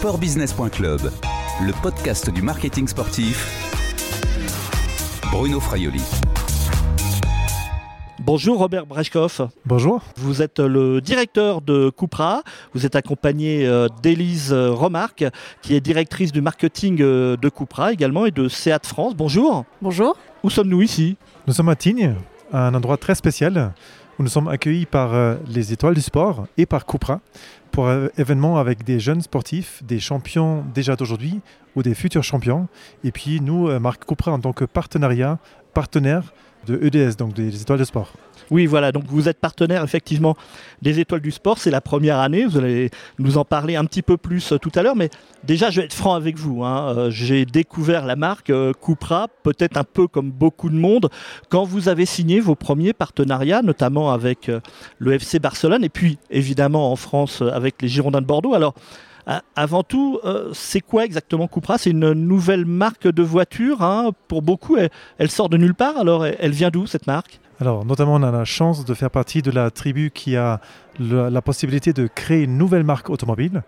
Sportbusiness.club, le podcast du marketing sportif. Bruno Fraioli. Bonjour Robert Brechkoff. Bonjour. Vous êtes le directeur de Cupra. Vous êtes accompagné euh, d'Élise Remarque, qui est directrice du marketing euh, de Cupra également et de Seat France. Bonjour. Bonjour. Où sommes-nous ici? Nous sommes à Tignes, un endroit très spécial où nous sommes accueillis par euh, les étoiles du sport et par Cupra pour un événement avec des jeunes sportifs, des champions déjà d'aujourd'hui ou des futurs champions. Et puis nous, marque Cupra, en tant que partenariat, partenaire de EDS, donc des étoiles de sport. Oui, voilà, donc vous êtes partenaire effectivement des étoiles du sport, c'est la première année, vous allez nous en parler un petit peu plus euh, tout à l'heure, mais déjà je vais être franc avec vous, hein. euh, j'ai découvert la marque euh, peut-être un peu comme beaucoup de monde, quand vous avez signé vos premiers partenariats, notamment avec le FC Barcelone, et puis évidemment en France avec les Girondins de Bordeaux. Alors, avant tout, c'est quoi exactement Cupra C'est une nouvelle marque de voiture. Hein. Pour beaucoup, elle, sort de nulle part. Alors, elle vient d'où cette marque? Alors, notamment, on a la chance de faire partie de la tribu qui a la possibilité de créer une nouvelle marque automobile.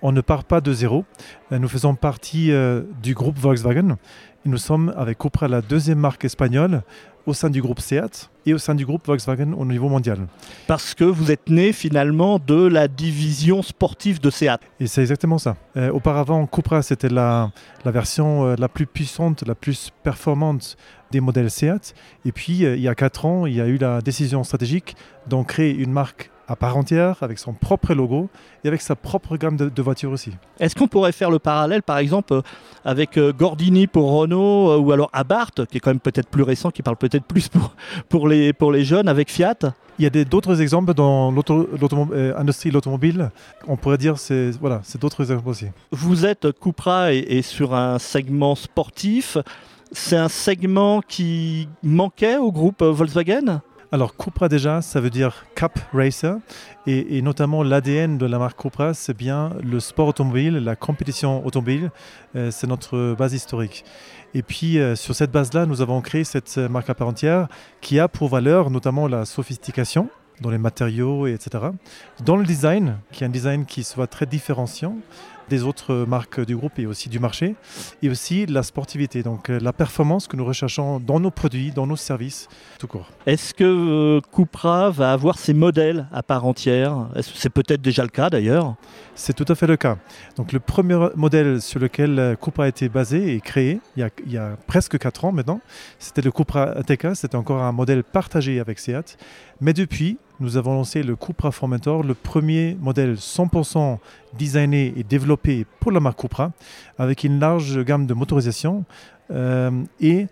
On ne part pas de zéro. Euh, nous faisons partie euh, du groupe Volkswagen. nous sommes avec Cupra la deuxième marque espagnole au sein du groupe Seat et au sein du groupe Volkswagen au niveau mondial. Parce que vous êtes né finalement de la division sportive de Seat. Et c'est exactement ça. Euh, auparavant, Cupra, c'était la, la version la plus puissante, la plus performante des modèles Seat. Et puis, euh, il y a 4 ans, il y a eu la décision stratégique d'en créer une marque à part entière, avec son propre logo et avec sa propre gamme de, voitures aussi. Est-ce qu'on pourrait faire le parallèle, par exemple, euh, avec euh, Gordini pour Renault ou alors Abarth, qui est quand même peut-être plus récent, qui parle peut-être plus pour, pour, les, pour les jeunes, avec Fiat? Il y a d'autres exemples dans l'industrie de l'automobile. On pourrait dire c'est voilà, c'est d'autres exemples aussi. Vous êtes Cupra et sur un segment sportif c'est un segment qui manquait au groupe Volkswagen? Alors Cupra déjà, ça veut dire Cup Racer et, notamment l'ADN de la marque Cupra, c'est bien le sport automobile, la compétition automobile, euh, c'est notre base historique. Et puis euh, sur cette base-là, nous avons créé cette marque à part entière qui a pour valeur notamment la sophistication dans les matériaux, etc. Dans le design, qui est un design qui soit très différenciant, des autres marques du groupe et aussi du marché, et aussi la sportivité, donc euh, la performance que nous recherchons dans nos produits, dans nos services, tout court. Est-ce que euh, Cupra va avoir ses modèles à part entière? C'est peut-être déjà le cas d'ailleurs? C'est tout à fait le cas. Donc le premier modèle sur lequel euh, Cupra a été basé et créé, il y a, il y a presque 4 ans maintenant, c'était le Cupra Ateca, c'était encore un modèle partagé avec Seat, mais depuis, nous avons lancé le Cupra Formentor, le premier modèle 100% designé et développé pour la marque Cupra, avec une large gamme de motorisation. Euh, et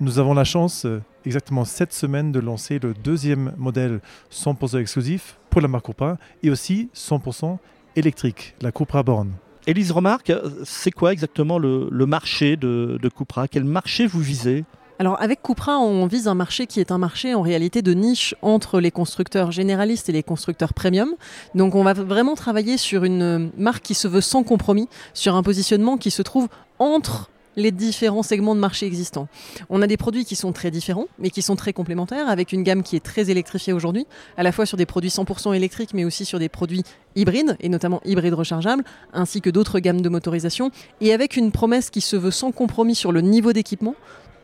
nous avons la chance, euh, exactement cette semaine, de lancer le deuxième modèle 100% exclusif pour la marque Cupra et aussi 100% électrique, la Cupra Born. Élise Remarque, c'est quoi exactement le, marché de, de Cupra? Quel marché vous visez? Alors avec Cupra, on vise un marché qui est un marché en réalité de niche entre les constructeurs généralistes et les constructeurs premium. Donc on va vraiment travailler sur une marque qui se veut sans compromis, sur un positionnement qui se trouve entre les différents segments de marché existants. On a des produits qui sont très différents, mais qui sont très complémentaires, avec une gamme qui est très électrifiée aujourd'hui, à la fois sur des produits 100% électriques, mais aussi sur des produits hybrides, et notamment hybrides rechargeables, ainsi que d'autres gammes de motorisation, et avec une promesse qui se veut sans compromis sur le niveau d'équipement,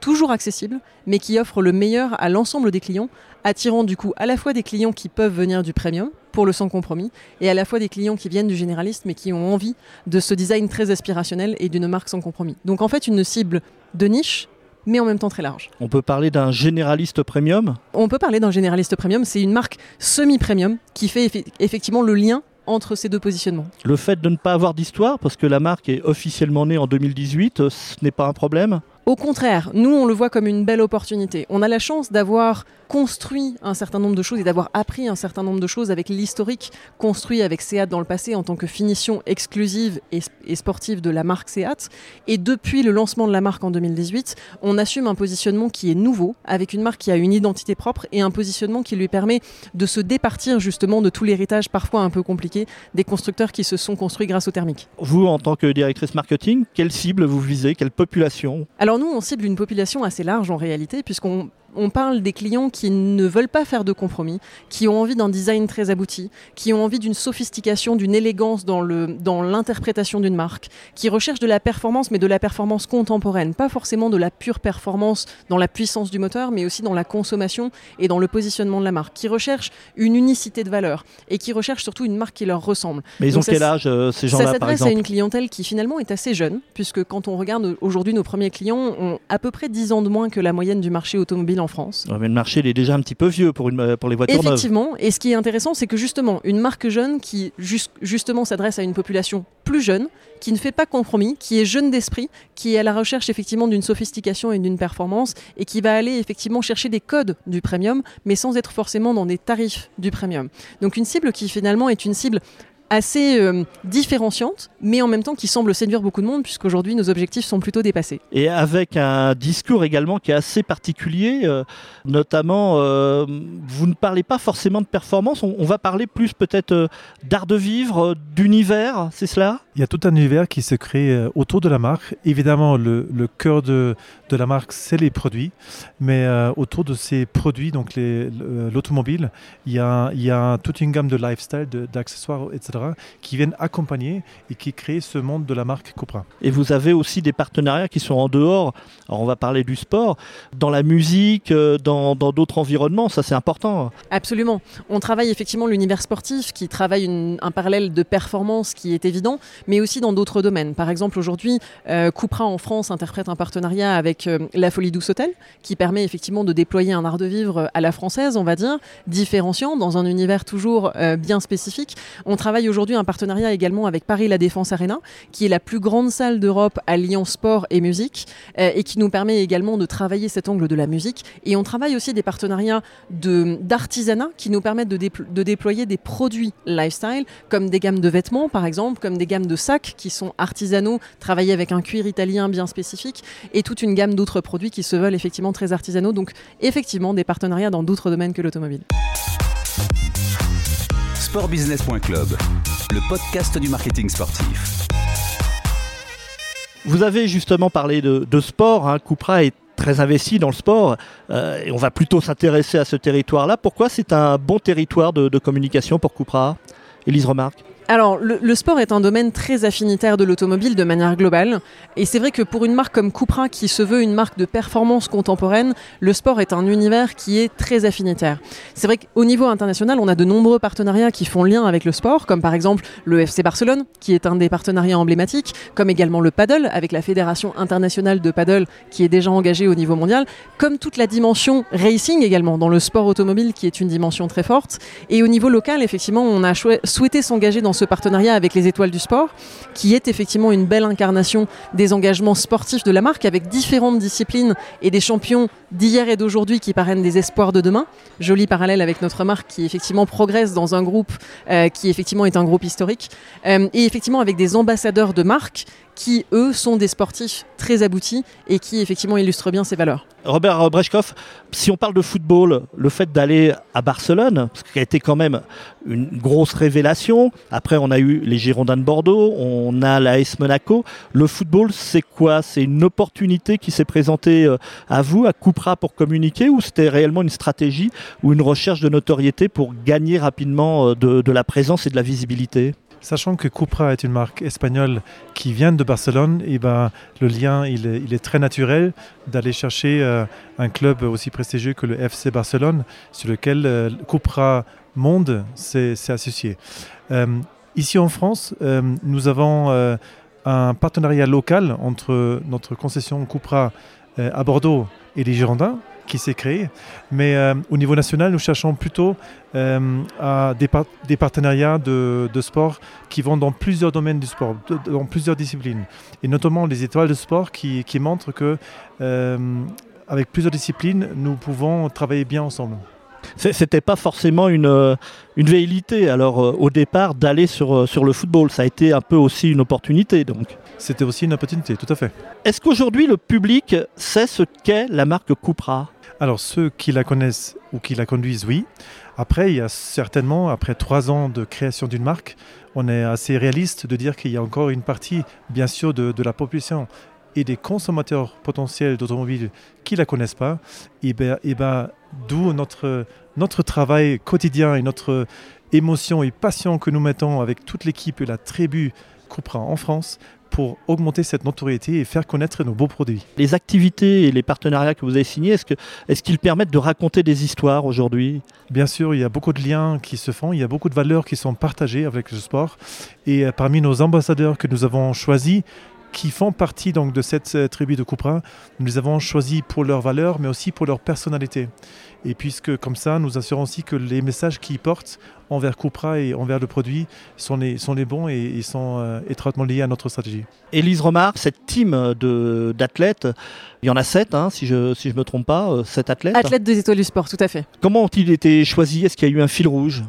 toujours accessible, mais qui offre le meilleur à l'ensemble des clients, attirant du coup à la fois des clients qui peuvent venir du premium pour le sans compromis, et à la fois des clients qui viennent du généraliste, mais qui ont envie de ce design très aspirationnel et d'une marque sans compromis. Donc en fait une cible de niche, mais en même temps très large. On peut parler d'un généraliste premium? On peut parler d'un généraliste premium, c'est une marque semi-premium qui fait effectivement le lien entre ces deux positionnements. Le fait de ne pas avoir d'histoire, parce que la marque est officiellement née en 2018, ce n'est pas un problème? Au contraire, nous, on le voit comme une belle opportunité. On a la chance d'avoir construit un certain nombre de choses et d'avoir appris un certain nombre de choses avec l'historique construit avec Seat dans le passé en tant que finition exclusive et, sportive de la marque Seat. Et depuis le lancement de la marque en 2018, on assume un positionnement qui est nouveau, avec une marque qui a une identité propre et un positionnement qui lui permet de se départir justement de tout l'héritage parfois un peu compliqué des constructeurs qui se sont construits grâce au thermique. Vous, en tant que directrice marketing, quelle cible vous visez Quelle population? Alors nous, on cible une population assez large en réalité, puisqu'on On parle des clients qui ne veulent pas faire de compromis, qui ont envie d'un design très abouti, qui ont envie d'une sophistication, d'une élégance dans l'interprétation dans d'une marque, qui recherchent de la performance, mais de la performance contemporaine, pas forcément de la pure performance dans la puissance du moteur, mais aussi dans la consommation et dans le positionnement de la marque, qui recherchent une unicité de valeur et qui recherchent surtout une marque qui leur ressemble. Mais ils ont quel âge euh, ces gens-là Ça s'adresse à une clientèle qui finalement est assez jeune, puisque quand on regarde aujourd'hui nos premiers clients ont à peu près 10 ans de moins que la moyenne du marché automobile en France. mais le marché il est déjà un petit peu vieux pour, une, pour les voitures Effectivement, et ce qui est intéressant, c'est que justement, une marque jeune qui justement s'adresse à une population plus jeune, qui ne fait pas compromis, qui est jeune d'esprit, qui est à la recherche effectivement d'une sophistication et d'une performance, et qui va aller effectivement chercher des codes du premium, mais sans être forcément dans des tarifs du premium. Donc une cible qui finalement est une cible assez euh, différenciante, mais en même temps qui semble séduire beaucoup de monde, puisqu'aujourd'hui nos objectifs sont plutôt dépassés. Et avec un discours également qui est assez particulier, euh, notamment, euh, vous ne parlez pas forcément de performance, on, va parler plus peut-être d'art de vivre, d'univers, c'est cela? Il y a tout un univers qui se crée autour de la marque. Évidemment, le, le cœur de, de, la marque, c'est les produits, mais autour de ces produits, donc l'automobile, il y a, il y a toute une gamme de lifestyle, d'accessoires, etc qui viennent accompagner et qui créent ce monde de la marque Cupra. Et vous avez aussi des partenariats qui sont en dehors, alors on va parler du sport, dans la musique, euh, dans d'autres environnements, ça c'est important. Absolument. On travaille effectivement l'univers sportif qui travaille un parallèle de performance qui est évident, mais aussi dans d'autres domaines. Par exemple, aujourd'hui, euh, Cupra en France interprète un partenariat avec euh, la Folie Douce Hotel qui permet effectivement de déployer un art de vivre à la française, on va dire, différenciant dans un univers toujours bien spécifique. On travaille aujourd'hui un partenariat également avec Paris La Défense Arena, qui est la plus grande salle d'Europe alliant sport et musique, euh, et qui nous permet également de travailler cet angle de la musique. Et on travaille aussi des partenariats d'artisanat qui nous permettent de, de, déployer des produits lifestyle, comme des gammes de vêtements par exemple, comme des gammes de sacs qui sont artisanaux, travaillés avec un cuir italien bien spécifique, et toute une gamme d'autres produits qui se veulent effectivement très artisanaux. Donc effectivement des partenariats dans d'autres domaines que l'automobile sportbusiness.club, le podcast du marketing sportif. Vous avez justement parlé de, sport. Hein. Cupra est très investi dans le sport euh, et on va plutôt s'intéresser à ce territoire-là. Pourquoi c'est un bon territoire de, de communication pour Cupra Élise Remarque alors, le, sport est un domaine très affinitaire de l'automobile de manière globale. Et c'est vrai que pour une marque comme Cupra, qui se veut une marque de performance contemporaine, le sport est un univers qui est très affinitaire. C'est vrai qu'au niveau international, on a de nombreux partenariats qui font lien avec le sport, comme par exemple le FC Barcelone, qui est un des partenariats emblématiques, comme également le paddle, avec la Fédération internationale de paddle, qui est déjà engagée au niveau mondial, comme toute la dimension racing également, dans le sport automobile, qui est une dimension très forte. Et au niveau local, effectivement, on a souhaité s'engager dans ce partenariat avec les Étoiles du Sport, qui est effectivement une belle incarnation des engagements sportifs de la marque, avec différentes disciplines et des champions d'hier et d'aujourd'hui qui parrainent des espoirs de demain. Joli parallèle avec notre marque qui effectivement progresse dans un groupe euh, qui effectivement est un groupe historique, euh, et effectivement avec des ambassadeurs de marque qui, eux, sont des sportifs très aboutis et qui, effectivement, illustrent bien ces valeurs. Robert Brechkov, si on parle de football, le fait d'aller à Barcelone, ce qui a été quand même une grosse révélation, après on a eu les Girondins de Bordeaux, on a la S Monaco, le football c'est quoi? C'est une opportunité qui s'est présentée euh, à vous, à Cupra pour communiquer, ou c'était réellement une stratégie ou une recherche de notoriété pour gagner rapidement euh, de la présence et de la visibilité? Sachant que Cupra est une marque espagnole qui vient de Barcelone, et eh ben, le lien il est, très naturel d'aller chercher euh, un club aussi prestigieux que le FC Barcelone, sur lequel euh, Cupra Monde s'est associé. Euh, ici en France, nous avons un partenariat local entre notre concession Cupra à Bordeaux et les Girondins, qui s'est créé. Mais euh, au niveau national, nous cherchons plutôt euh, à des, des, partenariats de, de, sport qui vont dans plusieurs domaines du sport, dans plusieurs disciplines. Et notamment les étoiles de sport qui, qui montrent que euh, avec plusieurs disciplines, nous pouvons travailler bien ensemble. C'était pas forcément une, une velléité, alors au départ, d'aller sur, sur le football. Ça a été un peu aussi une opportunité, donc. C'était aussi une opportunité, tout à fait. Est-ce qu'aujourd'hui, le public sait ce qu'est la marque Cupra? Alors ceux qui la connaissent ou qui la conduisent, oui. Après, il y a certainement, après trois ans de création d'une marque, on est assez réaliste de dire qu'il y a encore une partie, bien sûr, de, la population et des consommateurs potentiels d'automobiles qui ne la connaissent pas, et ben, et ben, d'où notre, notre travail quotidien et notre émotion et passion que nous mettons avec toute l'équipe et la tribu Cupra en France pour augmenter cette notoriété et faire connaître nos beaux produits. Les activités et les partenariats que vous avez signés, est-ce qu'ils est qu'ils permettent de raconter des histoires aujourd'hui? Bien sûr, il y a beaucoup de liens qui se font, il y a beaucoup de valeurs qui sont partagées avec le sport. Et euh, parmi nos ambassadeurs que nous avons choisis, qui font partie donc de cette euh, tribu de Cupra, nous les avons choisis pour leurs valeurs, mais aussi pour leur personnalité. Et puisque comme ça, nous assurons aussi que les messages qu'ils portent envers Cupra et envers le produit sont les, sont les bons et, ils sont euh, étroitement liés à notre stratégie. Élise Romar, cette team d'athlètes, il y en a sept, hein, si je ne si je me trompe pas, euh, sept athlètes. Athlètes des étoiles du sport, tout à fait. Comment ont-ils été choisis? Est-ce qu'il y a eu un fil rouge?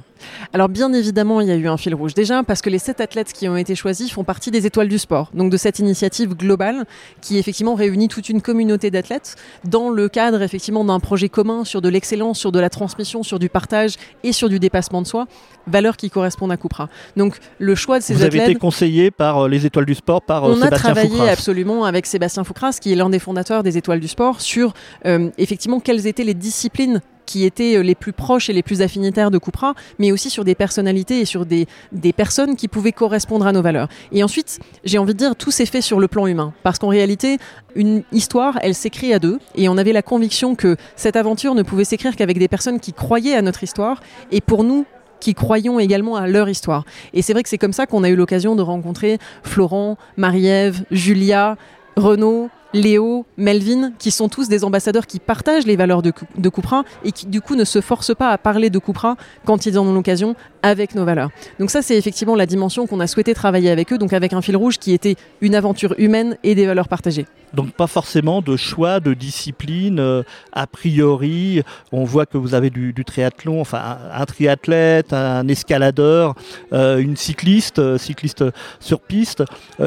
Alors bien évidemment, il y a eu un fil rouge. Déjà parce que les sept athlètes qui ont été choisis font partie des étoiles du sport, donc de cette initiative globale qui effectivement réunit toute une communauté d'athlètes dans le cadre effectivement d'un projet commun sur de l'excellence, sur de la transmission, sur du partage et sur du dépassement de soi, valeurs qui correspondent à Cupra. Donc le choix de ces Vous athlètes... avez été conseillé par euh, les étoiles du sport, par on Sébastien a travaillé Foucras. absolument avec Sébastien Foucras, qui est l'un des fondateurs des étoiles du sport, sur euh, effectivement quelles étaient les disciplines qui étaient euh, les plus proches et les plus affinitaires de Cupra, mais aussi sur des personnalités et sur des, des personnes qui pouvaient correspondre à nos valeurs. Et ensuite, j'ai envie de dire, tout s'est fait sur le plan humain. Parce qu'en réalité, une histoire, elle s'écrit à deux, et on avait la conviction que cette aventure ne pouvait s'écrire qu'avec des personnes qui croyaient à notre histoire, et pour nous, qui croyons également à leur histoire. Et c'est vrai que c'est comme ça qu'on a eu l'occasion de rencontrer Florent, Marie-Ève, Julia, Renaud, Léo, Melvin, qui sont tous des ambassadeurs qui partagent les valeurs de, Cupra et qui du coup ne se forcent pas à parler de Cupra quand ils en ont l'occasion avec nos valeurs. Donc ça c'est effectivement la dimension qu'on a souhaité travailler avec eux, donc avec un fil rouge qui était une aventure humaine et des valeurs partagées. Donc pas forcément de choix de discipline euh, a priori. On voit que vous avez du, triathlon, enfin un, triathlète, un escaladeur, euh, une cycliste, euh, cycliste sur piste.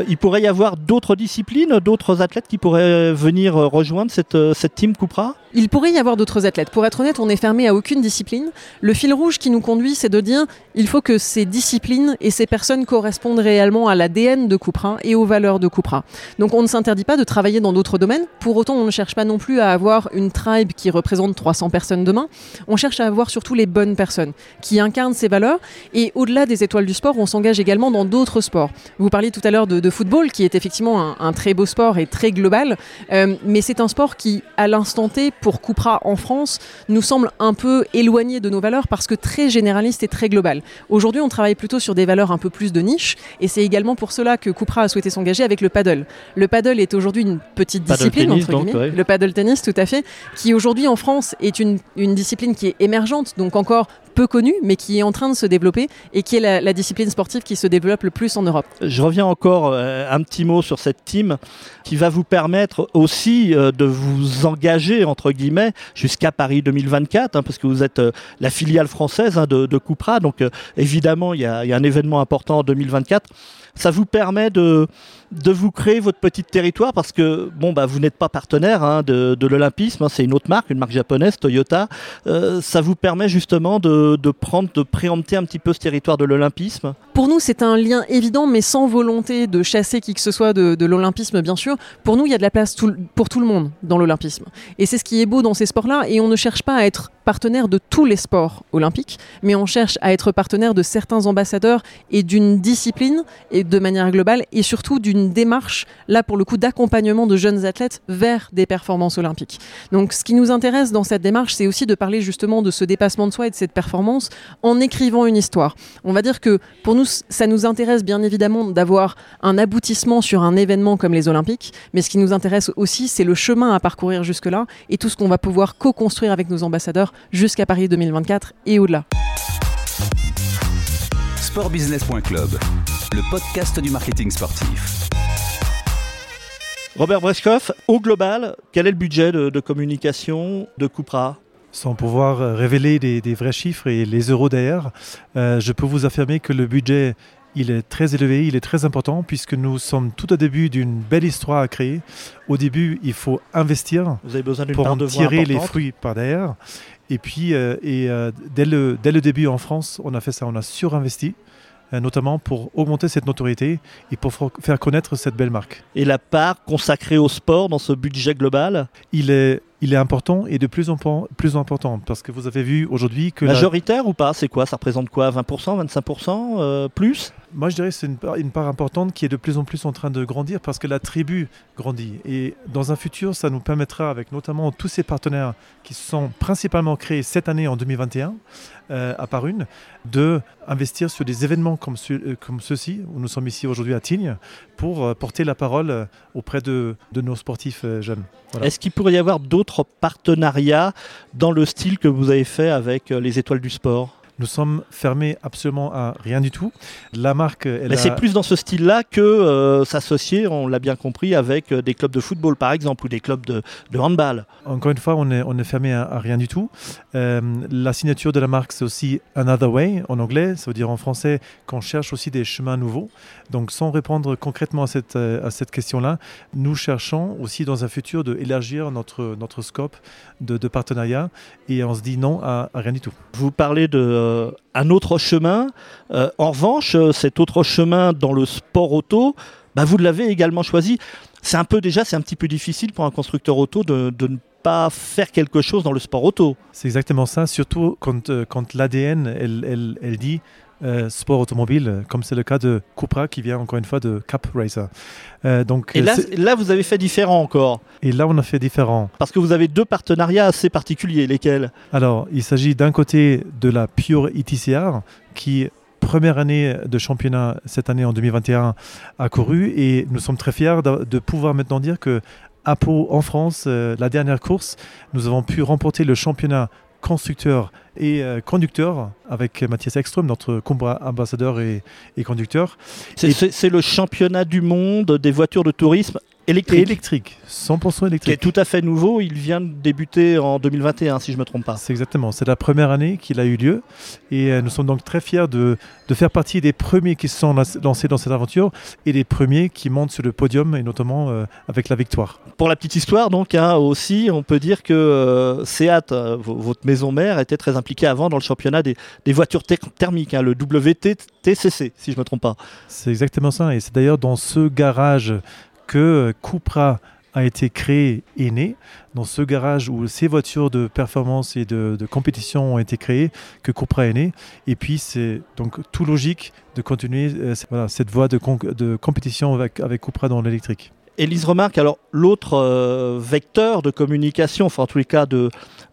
Il pourrait y avoir d'autres disciplines, d'autres athlètes qui pourraient venir euh, rejoindre cette, euh, cette team Cupra? Il pourrait y avoir d'autres athlètes. Pour être honnête, on n'est fermé à aucune discipline. Le fil rouge qui nous conduit, c'est de dire il faut que ces disciplines et ces personnes correspondent réellement à l'ADN de Cupra et aux valeurs de Cupra. Donc on ne s'interdit pas de travailler dans d'autres domaines. Pour autant, on ne cherche pas non plus à avoir une tribe qui représente 300 personnes demain. On cherche à avoir surtout les bonnes personnes qui incarnent ces valeurs. Et au-delà des étoiles du sport, on s'engage également dans d'autres sports. Vous parliez tout à l'heure de, football, qui est effectivement un, très beau sport et très global. Euh, mais c'est un sport qui, à l'instant T, pour Cupra en France, nous semble un peu éloigné de nos valeurs parce que très généraliste et très global. Aujourd'hui, on travaille plutôt sur des valeurs un peu plus de niche. Et c'est également pour cela que Cupra a souhaité s'engager avec le paddle. Le paddle est aujourd'hui une petite Paddle discipline, tennis, entre donc, guillemets. ouais. Le paddle tennis, tout à fait, qui aujourd'hui en France est une, une discipline qui est émergente, donc encore peu connue, mais qui est en train de se développer et qui est la, la discipline sportive qui se développe le plus en Europe. Je reviens encore euh, un petit mot sur cette team qui va vous permettre aussi euh, de vous engager, entre guillemets, jusqu'à Paris 2024, hein, parce que vous êtes euh, la filiale française hein, de, de Cupra, donc euh, évidemment il y a un événement important en 2024. Ça vous permet de, de vous créer votre petit territoire parce que bon bah vous n'êtes pas partenaire hein, de, de l'Olympisme, hein, c'est une autre marque, une marque japonaise, Toyota. Euh, ça vous permet justement de, de prendre, de préempter un petit peu ce territoire de l'Olympisme. Pour nous, c'est un lien évident, mais sans volonté de chasser qui que ce soit de, de l'Olympisme, bien sûr. Pour nous, il y a de la place pour tout le monde dans l'Olympisme. Et c'est ce qui est beau dans ces sports-là. Et on ne cherche pas à être partenaire de tous les sports olympiques, mais on cherche à être partenaire de certains ambassadeurs et d'une discipline, et de manière globale, et surtout d'une démarche, là pour le coup, d'accompagnement de jeunes athlètes vers des performances olympiques. Donc ce qui nous intéresse dans cette démarche, c'est aussi de parler justement de ce dépassement de soi et de cette performance en écrivant une histoire. On va dire que pour nous, ça nous intéresse bien évidemment d'avoir un aboutissement sur un événement comme les Olympiques, mais ce qui nous intéresse aussi, c'est le chemin à parcourir jusque-là et tout ce qu'on va pouvoir co-construire avec nos ambassadeurs jusqu'à Paris 2024 et au-delà. Sportbusiness.club, le podcast du marketing sportif. Robert Breskov, au global, quel est le budget de, de communication de Cupra? Sans pouvoir euh, révéler des, des, vrais chiffres et les euros derrière, euh, je peux vous affirmer que le budget il est très élevé, il est très important puisque nous sommes tout au début d'une belle histoire à créer. Au début, il faut investir Vous avez besoin pour en tirer les fruits par derrière. Et puis, euh, et, euh, dès, le, dès le début en France, on a fait ça, on a surinvesti. Euh, notamment pour augmenter cette notoriété et pour faire connaître cette belle marque. Et la part consacrée au sport dans ce budget global? Il est il est important et de plus en plus important parce que vous avez vu aujourd'hui que... Majoritaire ou pas? C'est quoi? Ça représente quoi? 20% 25% euh, Plus? Moi je dirais que c'est une, une, part importante qui est de plus en plus en train de grandir parce que la tribu grandit. Et dans un futur, ça nous permettra avec notamment tous ces partenaires qui sont principalement créés cette année en 2021 euh, à Parune, de investir sur des événements comme, euh, comme ceux-ci, où nous sommes ici aujourd'hui à Tignes, pour euh, porter la parole auprès de, de nos sportifs jeunes. Est-ce qu'il pourrait y avoir d'autres partenariats dans le style que vous avez fait avec les étoiles du sport? Nous sommes fermés absolument à rien du tout. La marque. Mais c'est plus dans ce style-là que euh, s'associer, on l'a bien compris, avec euh, des clubs de football par exemple ou des clubs de, handball. Encore une fois, on est, on est fermé à, rien du tout. Euh, la signature de la marque, c'est aussi Another Way en anglais. Ça veut dire en français qu'on cherche aussi des chemins nouveaux. Donc, sans répondre concrètement à cette, à cette question-là, nous cherchons aussi dans un futur d'élargir notre, notre scope de, de partenariat et on se dit non à, à rien du tout. Vous parlez de euh, un autre chemin. Euh, en revanche, euh, cet autre chemin dans le sport auto, bah, vous l'avez également choisi. C'est un peu déjà, c'est un petit peu difficile pour un constructeur auto de, ne pas faire quelque chose dans le sport auto. C'est exactement ça, surtout quand, quand l'ADN, elle, elle, dit euh, sport automobile, comme c'est le cas de Cupra qui vient encore une fois de Cap Racer. Euh, donc, et là, là, vous avez fait différent encore. Et là, on a fait différent. Parce que vous avez deux partenariats assez particuliers, lesquels? Alors, il s'agit d'un côté de la Pure ITCR qui première année de championnat cette année en 2021 a couru et nous sommes très fiers de, pouvoir maintenant dire que à Pau en France, euh, la dernière course, nous avons pu remporter le championnat constructeur et euh, conducteur avec Mathias Ekström, notre combat ambassadeur et, conducteur. C'est le championnat du monde des voitures de tourisme électriques. Électrique, 100% électrique. Qui est tout à fait nouveau. Il vient de débuter en 2021, si je ne me trompe pas. C'est exactement. C'est la première année qu'il a eu lieu. Et euh, nous sommes donc très fiers de, de, faire partie des premiers qui se sont lancés dans cette aventure et des premiers qui montent sur le podium, et notamment euh, avec la victoire. Pour la petite histoire, donc, hein, aussi, on peut dire que Seat, votre maison mère, était très impliqué avant dans le championnat des, voitures thermiques, hein, le WTCC, si je ne me trompe pas. C'est exactement ça. Et c'est d'ailleurs dans ce garage que Cupra a été créé et né, dans ce garage où ces voitures de performance et de, compétition ont été créées, que Cupra est né. Et puis c'est donc tout logique de continuer euh, cette voie de, compétition avec, avec Cupra dans l'électrique. Elise remarque, alors l'autre euh, vecteur de communication, enfin en tous les cas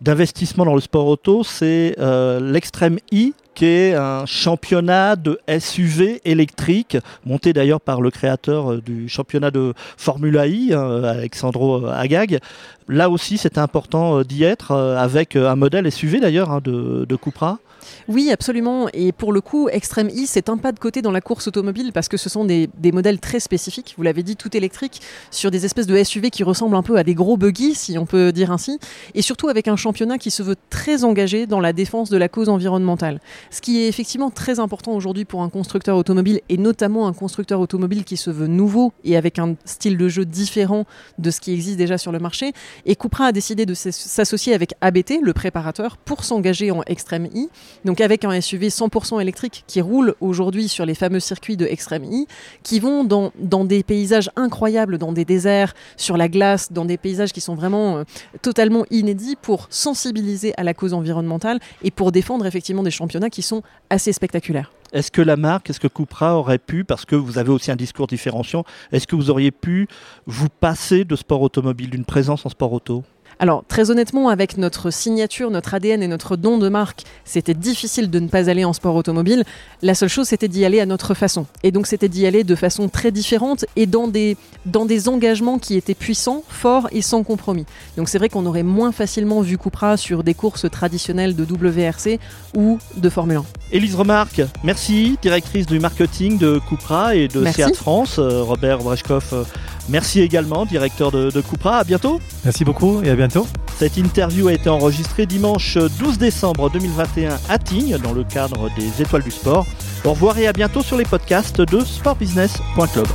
d'investissement dans le sport auto, c'est euh, l'extrême I, qui est un championnat de SUV électrique, monté d'ailleurs par le créateur euh, du championnat de Formula I, hein, Alexandro Agag. Là aussi, c'était important d'y être, avec un modèle SUV d'ailleurs hein, de, de Cupra. Oui, absolument. Et pour le coup, Extreme E, c'est un pas de côté dans la course automobile parce que ce sont des, modèles très spécifiques. Vous l'avez dit, tout électrique, sur des espèces de SUV qui ressemblent un peu à des gros buggy, si on peut dire ainsi. Et surtout avec un championnat qui se veut très engagé dans la défense de la cause environnementale. Ce qui est effectivement très important aujourd'hui pour un constructeur automobile et notamment un constructeur automobile qui se veut nouveau et avec un style de jeu différent de ce qui existe déjà sur le marché. Et Cupra a décidé de s'associer avec ABT, le préparateur, pour s'engager en Extreme E. Donc avec un SUV 100% électrique qui roule aujourd'hui sur les fameux circuits de Extreme E, qui vont dans, des paysages incroyables, dans des déserts, sur la glace, dans des paysages qui sont vraiment euh, totalement inédits pour sensibiliser à la cause environnementale et pour défendre effectivement des championnats qui sont assez spectaculaires. Est-ce que la marque, est-ce que Cupra aurait pu, parce que vous avez aussi un discours différenciant, est-ce que vous auriez pu vous passer de sport automobile, d'une présence en sport auto? Alors très honnêtement, avec notre signature, notre ADN et notre don de marque, c'était difficile de ne pas aller en sport automobile. La seule chose, c'était d'y aller à notre façon. Et donc c'était d'y aller de façon très différente et dans des, dans des engagements qui étaient puissants, forts et sans compromis. Donc c'est vrai qu'on aurait moins facilement vu Cupra sur des courses traditionnelles de WRC ou de Formule 1. Élise Remarque, merci, directrice du marketing de Cupra et de Seat France. Euh, Robert Brechkoff, euh, merci également, directeur de, de Cupra. À bientôt. Merci beaucoup et à bientôt. Cette interview a été enregistrée dimanche 12 décembre 2021 à Tignes dans le cadre des Étoiles du Sport. Au revoir et à bientôt sur les podcasts de sportbusiness.club.